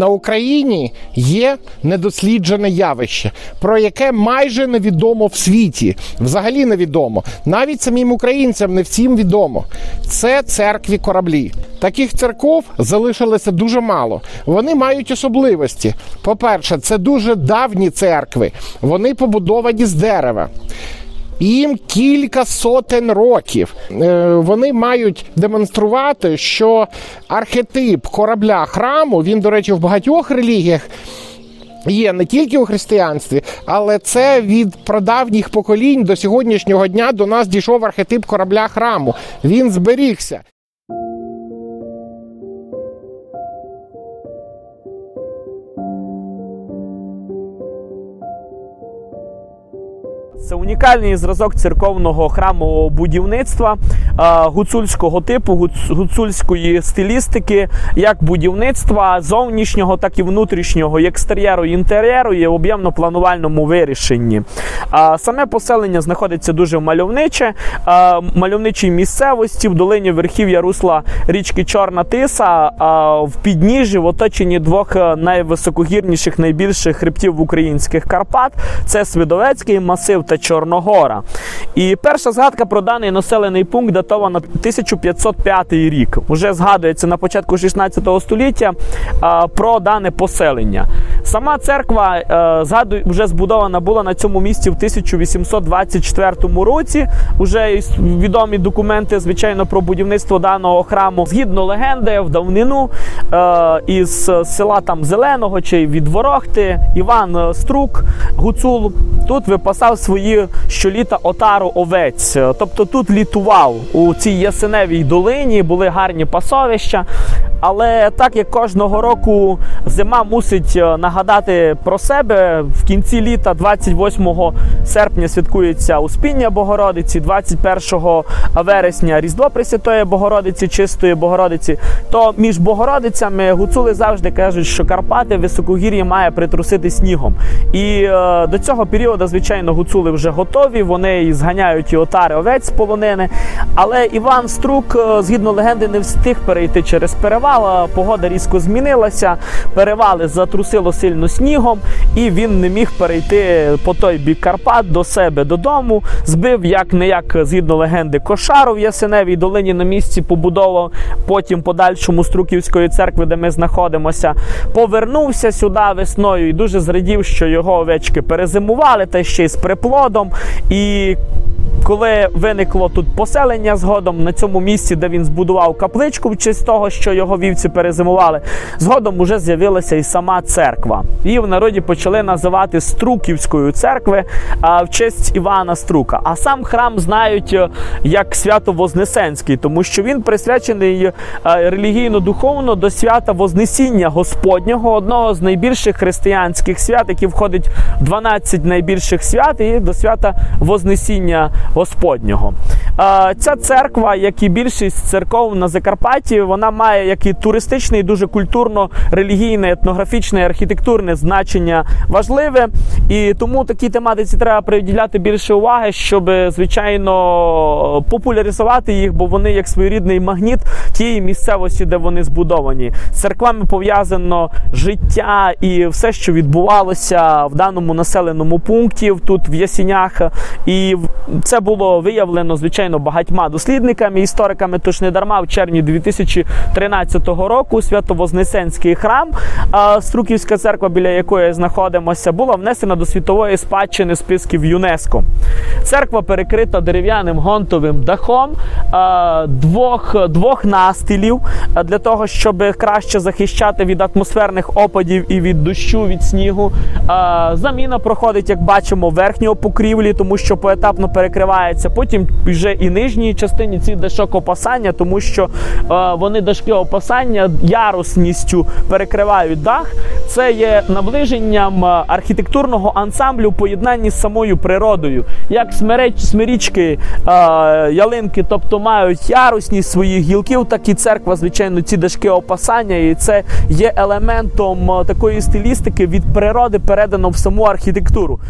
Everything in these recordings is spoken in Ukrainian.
На Україні є недосліджене явище, про яке майже невідомо в світі. Взагалі невідомо. Навіть самим українцям не всім відомо. Це церкві кораблі. Таких церков залишилося дуже мало. Вони мають особливості. По-перше, це дуже давні церкви. Вони побудовані з дерева. Їм кілька сотень років. Е, Вони мають демонструвати, що архетип корабля храму, він, до речі, в багатьох релігіях. Є не тільки у християнстві, але це від прадавніх поколінь до сьогоднішнього дня до нас дійшов архетип корабля храму. Він зберігся. Це унікальний зразок церковного храмового будівництва е, гуцульського типу, гуцульської стилістики, як будівництва зовнішнього, так і внутрішнього, екстер'єру і інтер'єру в об'ємно-планувальному вирішенні. Саме поселення знаходиться дуже мальовниче, е, мальовничій місцевості в долині верхів'я русла річки Чорна Тиса, в підніжжі в оточенні двох е, найвисокогірніших, найбільших хребтів українських Карпат. Це Свидовецький масив та Чорногора. І перша згадка про даний населений пункт датована 1505 рік. Уже згадується на початку 16 століття про дане поселення. Сама церква е, згадую, вже збудована була на цьому місці в 1824 році. Уже відомі документи, звичайно, про будівництво даного храму. Згідно легенди, в давнину е, із села там Зеленого чи від Ворохти Іван е, Струк Гуцул тут випасав свої щоліта отару овець. Тобто тут літував у цій ясеневій долині, були гарні пасовища. Але так як кожного року зима мусить е, нагадати про себе, в кінці літа, 28 серпня, святкується Успіння Богородиці, 21 вересня Різдво Пресвятої Богородиці, Чистої Богородиці. То між Богородицями гуцули завжди кажуть, що Карпати високогір'я має притрусити снігом. І е, до цього періоду, звичайно, гуцули вже готові. Вони зганяють і отари овець з полонини. Але Іван Струк, е, згідно легенди, не встиг перейти через перевал. А Погода різко змінилася, перевали затрусило сильно снігом, і він не міг перейти по той бік Карпат до себе додому. Збив як не як згідно легенди кошару в Ясеневій долині на місці побудову, потім подальшому Струківської церкви, де ми знаходимося. Повернувся сюди весною і дуже зрадів, що його овечки перезимували, та ще й з приплодом. І коли виникло тут поселення згодом на цьому місці, де він збудував капличку в честь того, що його вівці перезимували, згодом уже з'явилася і сама церква. Її в народі почали називати Струківською церкви а, в честь Івана Струка. А сам храм знають е, як свято Вознесенський, тому що він присвячений е, релігійно-духовно до свята Вознесіння Господнього, одного з найбільших християнських свят, які входить в 12 найбільших свят, і до свята Вознесіння Господнього. Ця церква, як і більшість церков на Закарпатті, вона має як і туристичне, і дуже культурно-релігійне, етнографічне, архітектурне значення важливе. І тому такій тематиці треба приділяти більше уваги, щоб, звичайно, популяризувати їх, бо вони як своєрідний магніт тієї місцевості, де вони збудовані. З церквами пов'язано життя і все, що відбувалося в даному населеному пункті, тут в Ясінях. І в- було виявлено, звичайно, багатьма дослідниками, істориками. Тож не дарма в червні 2013 року Свято-Вознесенський храм, Струківська церква, біля якої знаходимося, була внесена до світової спадщини списків ЮНЕСКО. Церква перекрита дерев'яним гонтовим дахом двох, двох настилів для того, щоб краще захищати від атмосферних опадів і від дощу, від снігу. Заміна проходить, як бачимо, верхнього покрівлі, тому що поетапно перекривається. Потім вже і нижній частині ці дашок опасання, тому що е, вони дашки опасання ярусністю перекривають дах. Це є наближенням е, архітектурного ансамблю в поєднанні з самою природою. Як смереч, смирічки, е, ялинки, тобто мають ярусність своїх гілків, так і церква, звичайно, ці дашки опасання, і це є елементом е, такої стилістики від природи передано в саму архітектуру.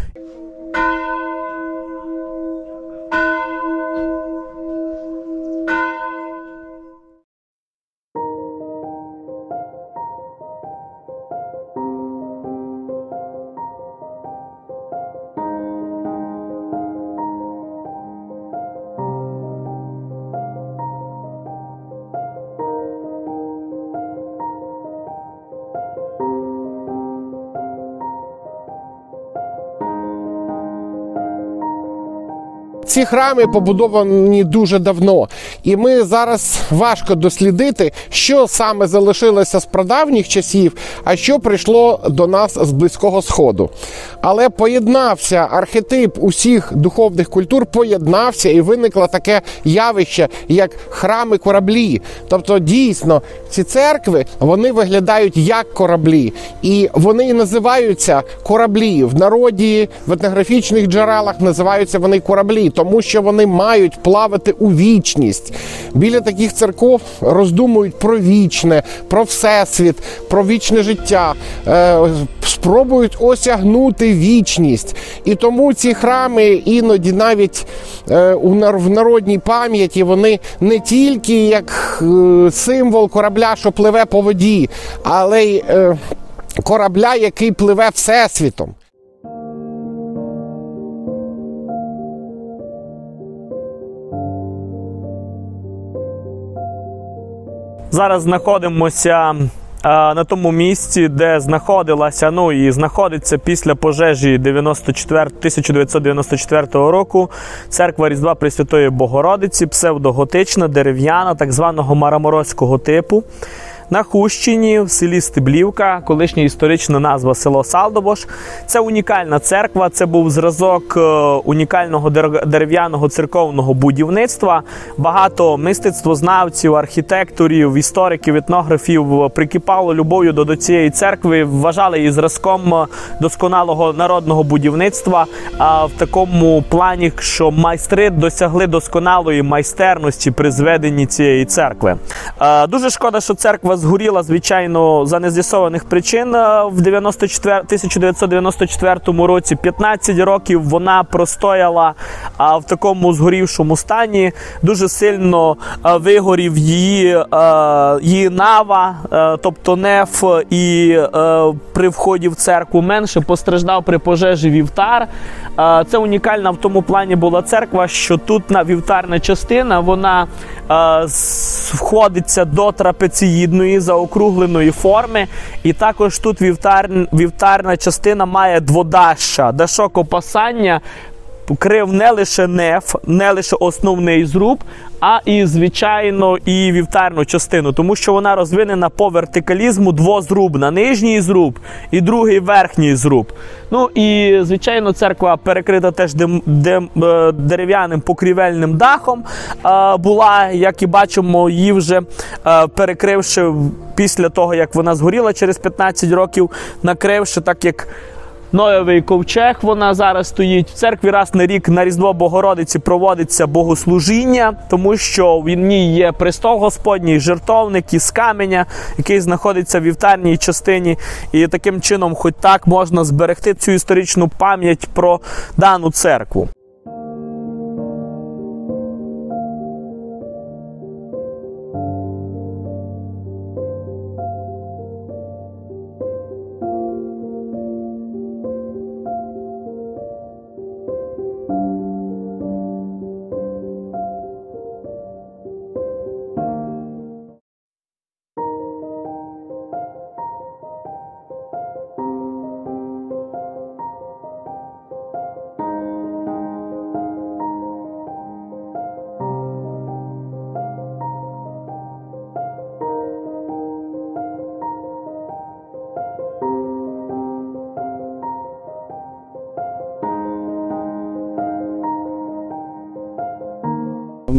Ці храми побудовані дуже давно, і ми зараз важко дослідити, що саме залишилося з прадавніх часів, а що прийшло до нас з близького сходу. Але поєднався архетип усіх духовних культур, поєднався і виникло таке явище, як храми кораблі. Тобто, дійсно, ці церкви вони виглядають як кораблі, і вони і називаються кораблі в народі, в етнографічних джерелах називаються вони кораблі, тому що вони мають плавати у вічність. Біля таких церков роздумують про вічне, про всесвіт, про вічне життя, е, спробують осягнути вічність. І тому ці храми іноді навіть е, в народній пам'яті вони не тільки як е, символ корабля, що пливе по воді, але й корабля, який пливе всесвітом. Зараз знаходимося е, на тому місці, де знаходилася, ну і знаходиться після пожежі 94, 1994 року церква Різдва Пресвятої Богородиці, псевдоготична, дерев'яна, так званого мараморозького типу. На Хущині в селі Стеблівка, колишня історична назва село Салдобош. Це унікальна церква. Це був зразок е, унікального дерев'яного церковного будівництва. Багато мистецтвознавців, архітекторів, істориків, етнографів прикипало любов'ю до, цієї церкви, вважали її зразком е, досконалого народного будівництва. А в такому плані, що майстри досягли досконалої майстерності при зведенні цієї церкви. Е, Дуже шкода, що церква згоріла, звичайно, за нез'ясованих причин е, в 94, 1994 році. 15 років вона простояла в такому згорівшому стані. Дуже сильно е, вигорів її, е, її нава, тобто неф, і при вході в церкву менше постраждав при пожежі вівтар. Це унікальна в тому плані була церква, що тут на вівтарна частина вона з- входиться до трапеціїдної заокругленої форми. І також тут вівтар, вівтарна частина має дводаща, дашок опасання. Покрив не лише неф, не лише основний зруб, а і звичайно і вівтарну частину, тому що вона розвинена по вертикалізму двозрубна, нижній зруб і другий верхній зруб. Ну і звичайно, церква перекрита теж дем, дем, е, дерев'яним покрівельним дахом. е, Була, як і бачимо, її вже е, перекривши після того, як вона згоріла через 15 років, накривши так як. Ноєвий ковчег вона зараз стоїть. В церкві раз на рік на Різдво Богородиці проводиться богослужіння, тому що в ній є престол Господній, жертовник із каменя, який знаходиться в вівтарній частині. І таким чином, хоч так, можна зберегти цю історичну пам'ять про дану церкву.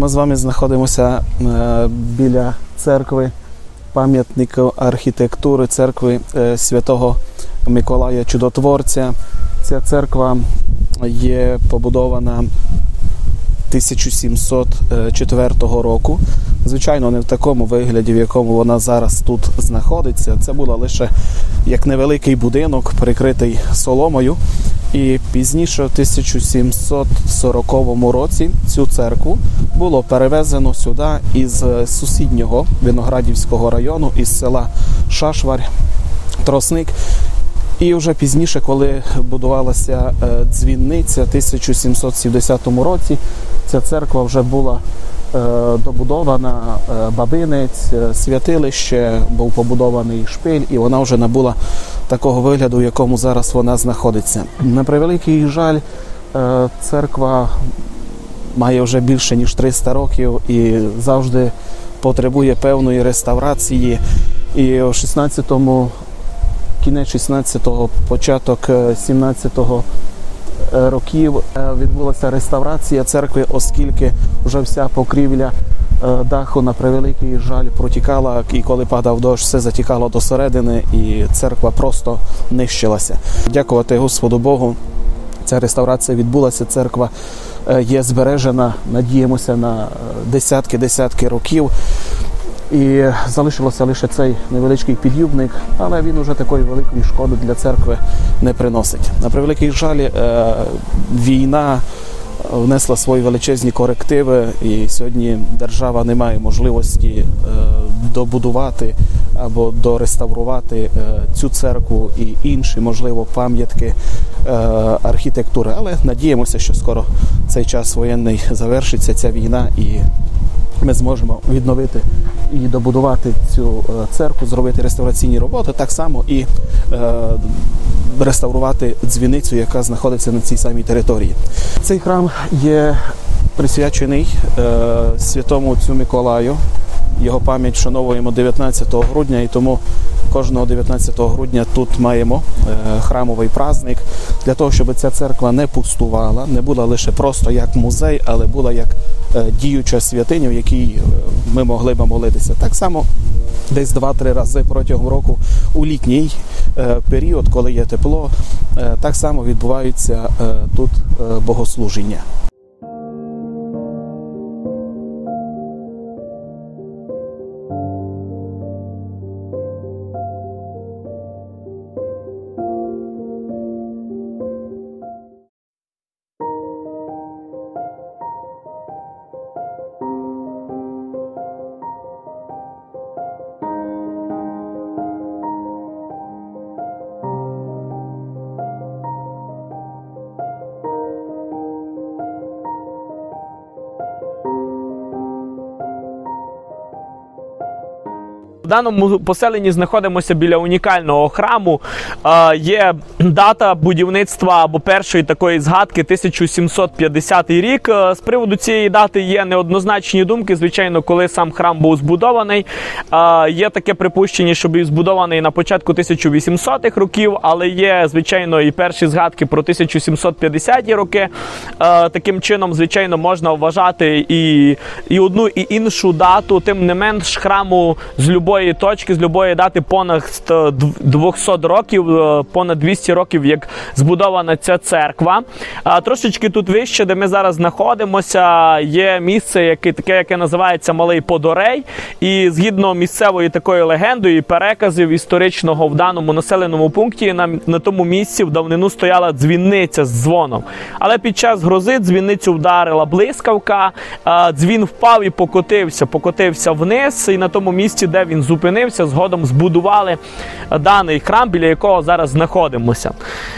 Ми з вами знаходимося е, біля церкви, пам'ятнику архітектури церкви е, святого Миколая Чудотворця. Ця церква є побудована 1704 року. Звичайно, не в такому вигляді, в якому вона зараз тут знаходиться. Це була лише як невеликий будинок, прикритий соломою. І пізніше, в 1740 році, цю церкву було перевезено сюди із е, сусіднього Виноградівського району, із села Шашвар, Тросник. І вже пізніше, коли будувалася е, дзвінниця в 1770 році, ця церква вже була е, добудована, е, бабинець, святилище, був побудований шпиль, і вона вже набула такого вигляду, в якому зараз вона знаходиться. На превеликий жаль, церква має вже більше ніж 300 років і завжди потребує певної реставрації. І у 16-му, кінець 16-го, початок е, 17-го е, років е, відбулася реставрація церкви, оскільки вже вся покрівля е, даху на превеликий жаль протікала, і коли падав дощ, все затікало до середини, і церква просто нищилася. Дякувати Господу Богу. Ця реставрація відбулася. Церква е, є збережена, надіємося на десятки-десятки років. І залишилося лише цей невеличкий під'юбник, але він уже такої великої шкоди для церкви не приносить. На превеликий жаль, е, війна внесла свої величезні корективи, і сьогодні держава не має можливості е, добудувати або дореставрувати е, цю церкву і інші, можливо, пам'ятки е, архітектури. Але надіємося, що скоро цей час воєнний завершиться, ця війна і ми зможемо відновити і добудувати цю е, церкву, зробити реставраційні роботи, так само і е, реставрувати дзвіницю, яка знаходиться на цій самій території. Цей храм є присвячений е, святому цю Миколаю. Його пам'ять вшановуємо 19 грудня, і тому кожного 19 грудня тут маємо е, храмовий праздник для того, щоб ця церква не пустувала, не була лише просто як музей, але була як е, діюча святиня, в якій е, ми могли би молитися. Так само десь 2-3 рази протягом року у літній період, коли є тепло, так само відбуваються тут богослужіння. Даному поселенні знаходимося біля унікального храму. Е, є дата будівництва або першої такої згадки 1750 рік. З приводу цієї дати є неоднозначні думки. Звичайно, коли сам храм був збудований. Е, Є таке припущення, що був збудований на початку 1800-х років, але є, звичайно, і перші згадки про 1750-ті роки. Е, Таким чином, звичайно, можна вважати і, і одну, і іншу дату. Тим не менш, храму з любої точки, з любої дати понад 200 років, е, понад 200 років, як збудована ця церква. А трошечки тут вище, де ми зараз знаходимося, є місце, яке таке, яке називається Малий Подорей. І згідно місцевої такої легендою переказів історичного в даному населеному пункті, на, на тому місці в давнину стояла дзвінниця з дзвоном. Але під час грози дзвінницю вдарила блискавка, дзвін впав і покотився, покотився вниз, і на тому місці, де він зупинився, згодом збудували даний храм, біля якого зараз знаходимося.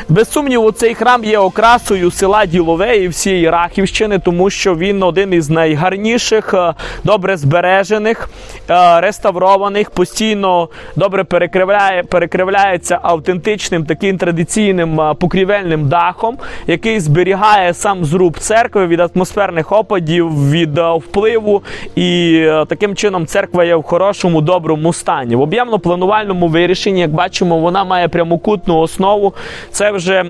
Без сумніву, цей храм є окрасою села Ділове і всієї Рахівщини, тому що він один із найгарніших, е, добре збережених, е, реставрованих, постійно добре перекривляє, перекривляється автентичним таким традиційним е, покрівельним дахом, який зберігає сам зруб церкви від атмосферних опадів, від впливу. І таким чином церква є в хорошому, доброму стані. В об'ємно-планувальному вирішенні, як бачимо, вона має прямокутну основу. Це вже.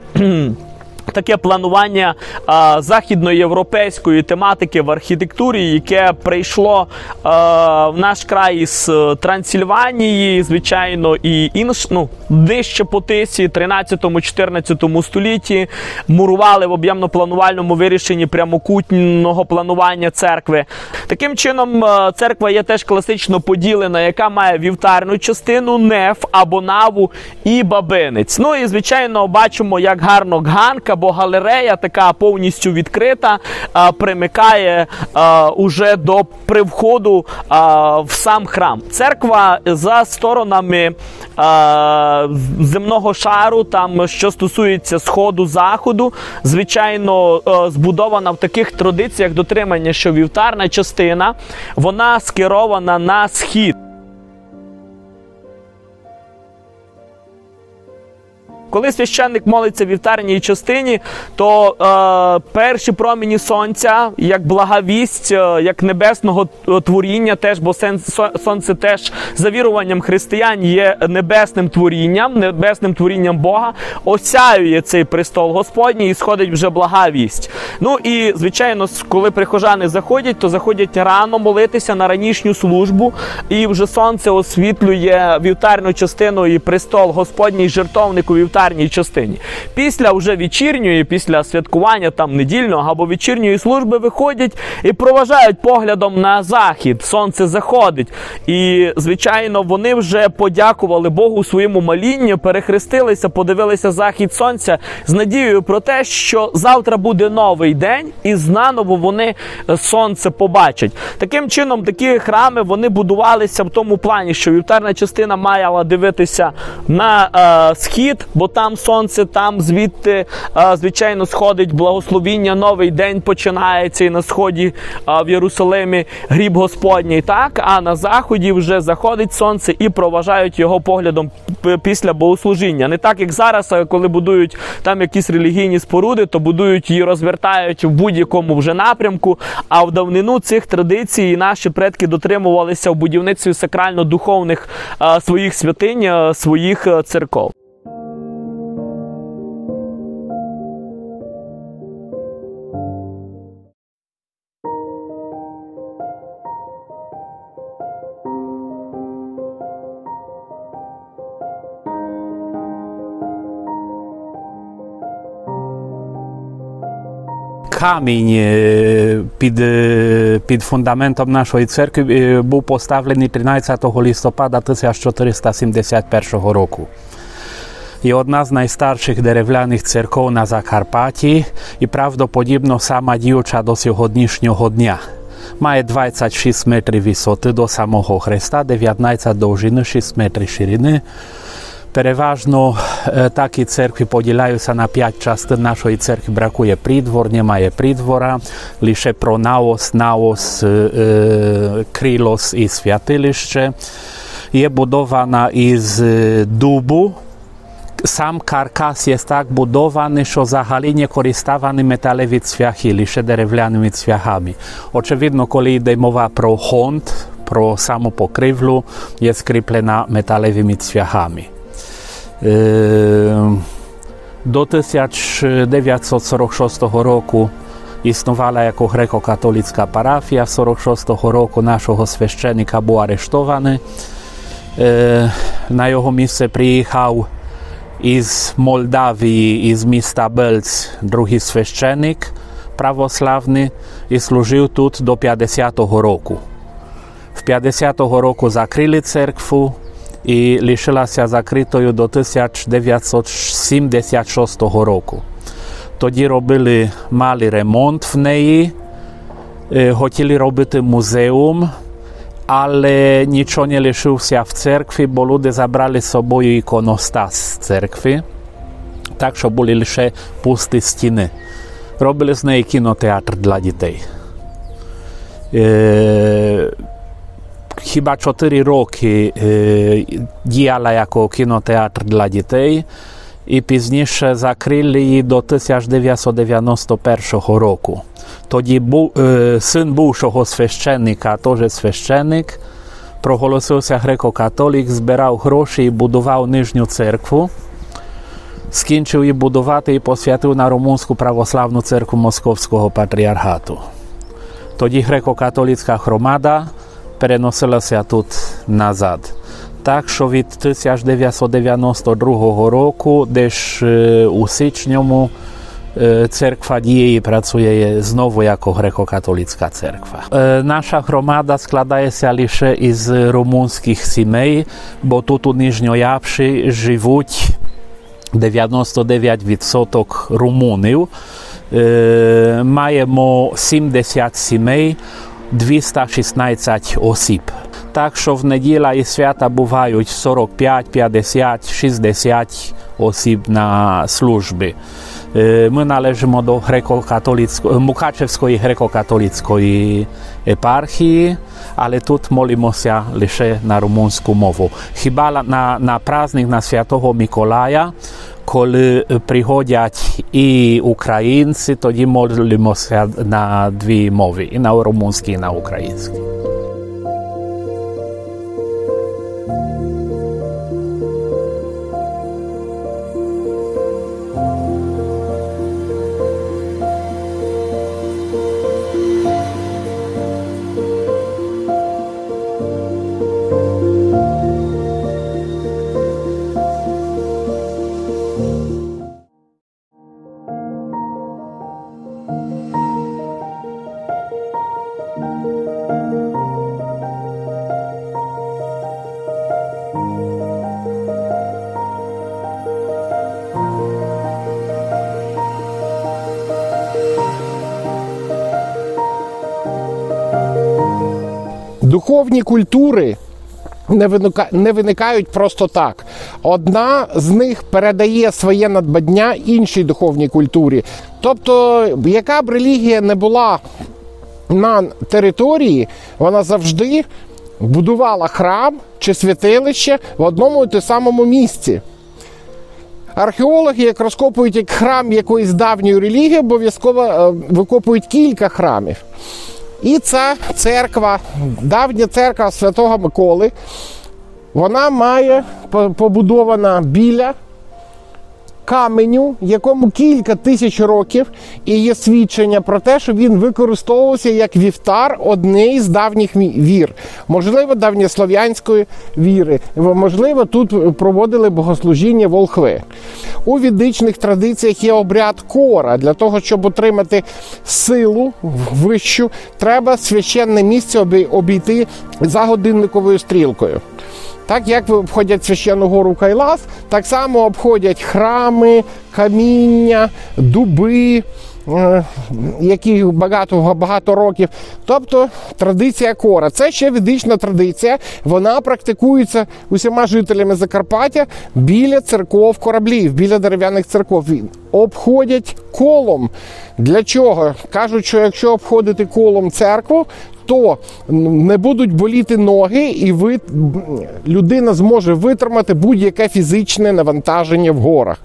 Таке планування а, західноєвропейської тематики в архітектурі, яке прийшло а, в наш край із е, Трансильванії, звичайно, і інш, ну, нижче по тисі, 13-14 столітті, мурували в об'ємно-планувальному вирішенні прямокутного планування церкви. Таким чином, е, церква є теж класично поділена, яка має вівтарну частину, неф або наву і бабинець. Ну і звичайно, бачимо, як гарно ганка або галерея, така повністю відкрита, а, примикає а, уже до привходу а, в сам храм. Церква за сторонами а, земного шару, там що стосується сходу заходу, звичайно, е, збудована в таких традиціях дотримання, що вівтарна частина вона скерована на схід. Коли священник молиться в вівтарній частині, то е, перші промені сонця, як благовість, е, як небесного е, творіння, теж, бо сонце теж за віруванням християн є небесним творінням, небесним творінням Бога, осяює цей престол Господній і сходить вже блага вість. Ну і звичайно, коли прихожани заходять, то заходять рано молитися на ранішню службу, і вже сонце освітлює вівтарну частину і престол Господній жертовник у вівтарній частині. Після вже вечірньої, після святкування там недільного або вечірньої служби виходять і проважають поглядом на захід. Сонце заходить. І, звичайно, вони вже подякували Богу своєму малінню, перехрестилися, подивилися захід сонця з надією про те, що завтра буде новий день, і знаново вони е, сонце побачать. Таким чином, такі храми вони будувалися в тому плані, що вівтарна частина мала дивитися на е, схід, бо там сонце, там звідти, звичайно, сходить благословіння, новий день починається і на сході в Єрусалимі гріб Господній. Так, а на заході вже заходить сонце і проважають його поглядом після богослужіння. Не так, як зараз, коли будують там якісь релігійні споруди, то будують її, розвертають в будь-якому вже напрямку. А в давнину цих традицій наші предки дотримувалися в будівництві сакрально-духовних своїх святинь, своїх е, церков. Камінь під, під фундаментом нашої церкви був поставлений 13 листопада 1471 року. І одна з найстарших дерев'яних церков на Закарпатті і правдоподібно сама діюча до сьогоднішнього дня. Має 26 метрів висоти до самого хреста, 19 довжини, 6 метрів ширини. Переважно е, такі церкви поділяються на п'ять частин. Нашої церкви бракує придвор, немає придвора, лише про наос, е, е, крилос і святилище. Є будована із дубу. Сам каркас є так будований, що взагалі не користовані металеві цвяхи, лише дерев'яними цвяхами. Очевидно, коли йде мова про гонт, про саму покривлю, є скріплена металевими цвяхами. Е, До 1946 року існувала як греко-католицька парафія. 46 року нашого священика був арештований. Е, На його місце приїхав із Молдавії, із міста Бельц, другий священик православний і служив тут до 50-го року. В 50-го року закрили церкву і лишилася закритою до 1976 року. Тоді робили малий ремонт в неї, е, хотіли робити музеум, але нічого не лишився в церкві, бо люди забрали з собою іконостас з церкви, так що були лише пусті стіни. Робили з неї кінотеатр для дітей. Chyba 4 roki e, діяла як кінотеатр для дітей і пізніше закрили її до 1991 року. Тоді був, син бувшого священника, теж священник, проголосився греко-католік, збирав гроші і будував нижню церкву. Скінчив її будувати і посвятив на Румунську православну церкву Московського патріархату. Тоді греко-католицька громада переносилася тут назад. Так що від 1992 року, десь е, у січньому, е, церква діє і працює знову як греко-католицька церква. Е, Наша громада складається лише із румунських сімей, бо тут у Нижньоявші живуть 99% румунів. Маємо 70 сімей, 216 осіб. Так що в неділя і свята бувають 45, 50, 60 осіб на службі. Е, Ми належимо до греко-католицької, Мукачевської греко-католицької епархії, але тут молимося лише на румунську мову. Хіба на, на праздник на Святого Миколая, коли приходять і українці, тоді молимося на дві мови: і на румунській, і на українській. Духовні культури не, виникають просто так. Одна з них передає своє надбання іншій духовній культурі. Тобто, яка б релігія не була на території, вона завжди будувала храм чи святилище в одному і те самому місці. Археологи, як розкопують храм якоїсь давньої релігії, обов'язково е, викопують кілька храмів. І ця церква, давня церква Святого Миколи, вона має побудована біля каменю, якому кілька тисяч років, і є свідчення про те, що він використовувався як вівтар однієї з давніх вір, можливо, давньослов'янської віри. Можливо, тут проводили богослужіння волхви. У відичних традиціях є обряд кора. Для того, щоб отримати силу вищу, треба священне місце обійти за годинниковою стрілкою. Так як обходять священну гору Кайлас, так само обходять храми, каміння, дуби, які багато, багато років. Тобто традиція кора. Це ще ведична традиція. Вона практикується усіма жителями Закарпаття біля церков кораблів, біля дерев'яних церков. Обходять колом. Для чого? Кажуть, що якщо обходити колом церкву, то не будуть боліти ноги, і ви, людина зможе витримати будь-яке фізичне навантаження в горах.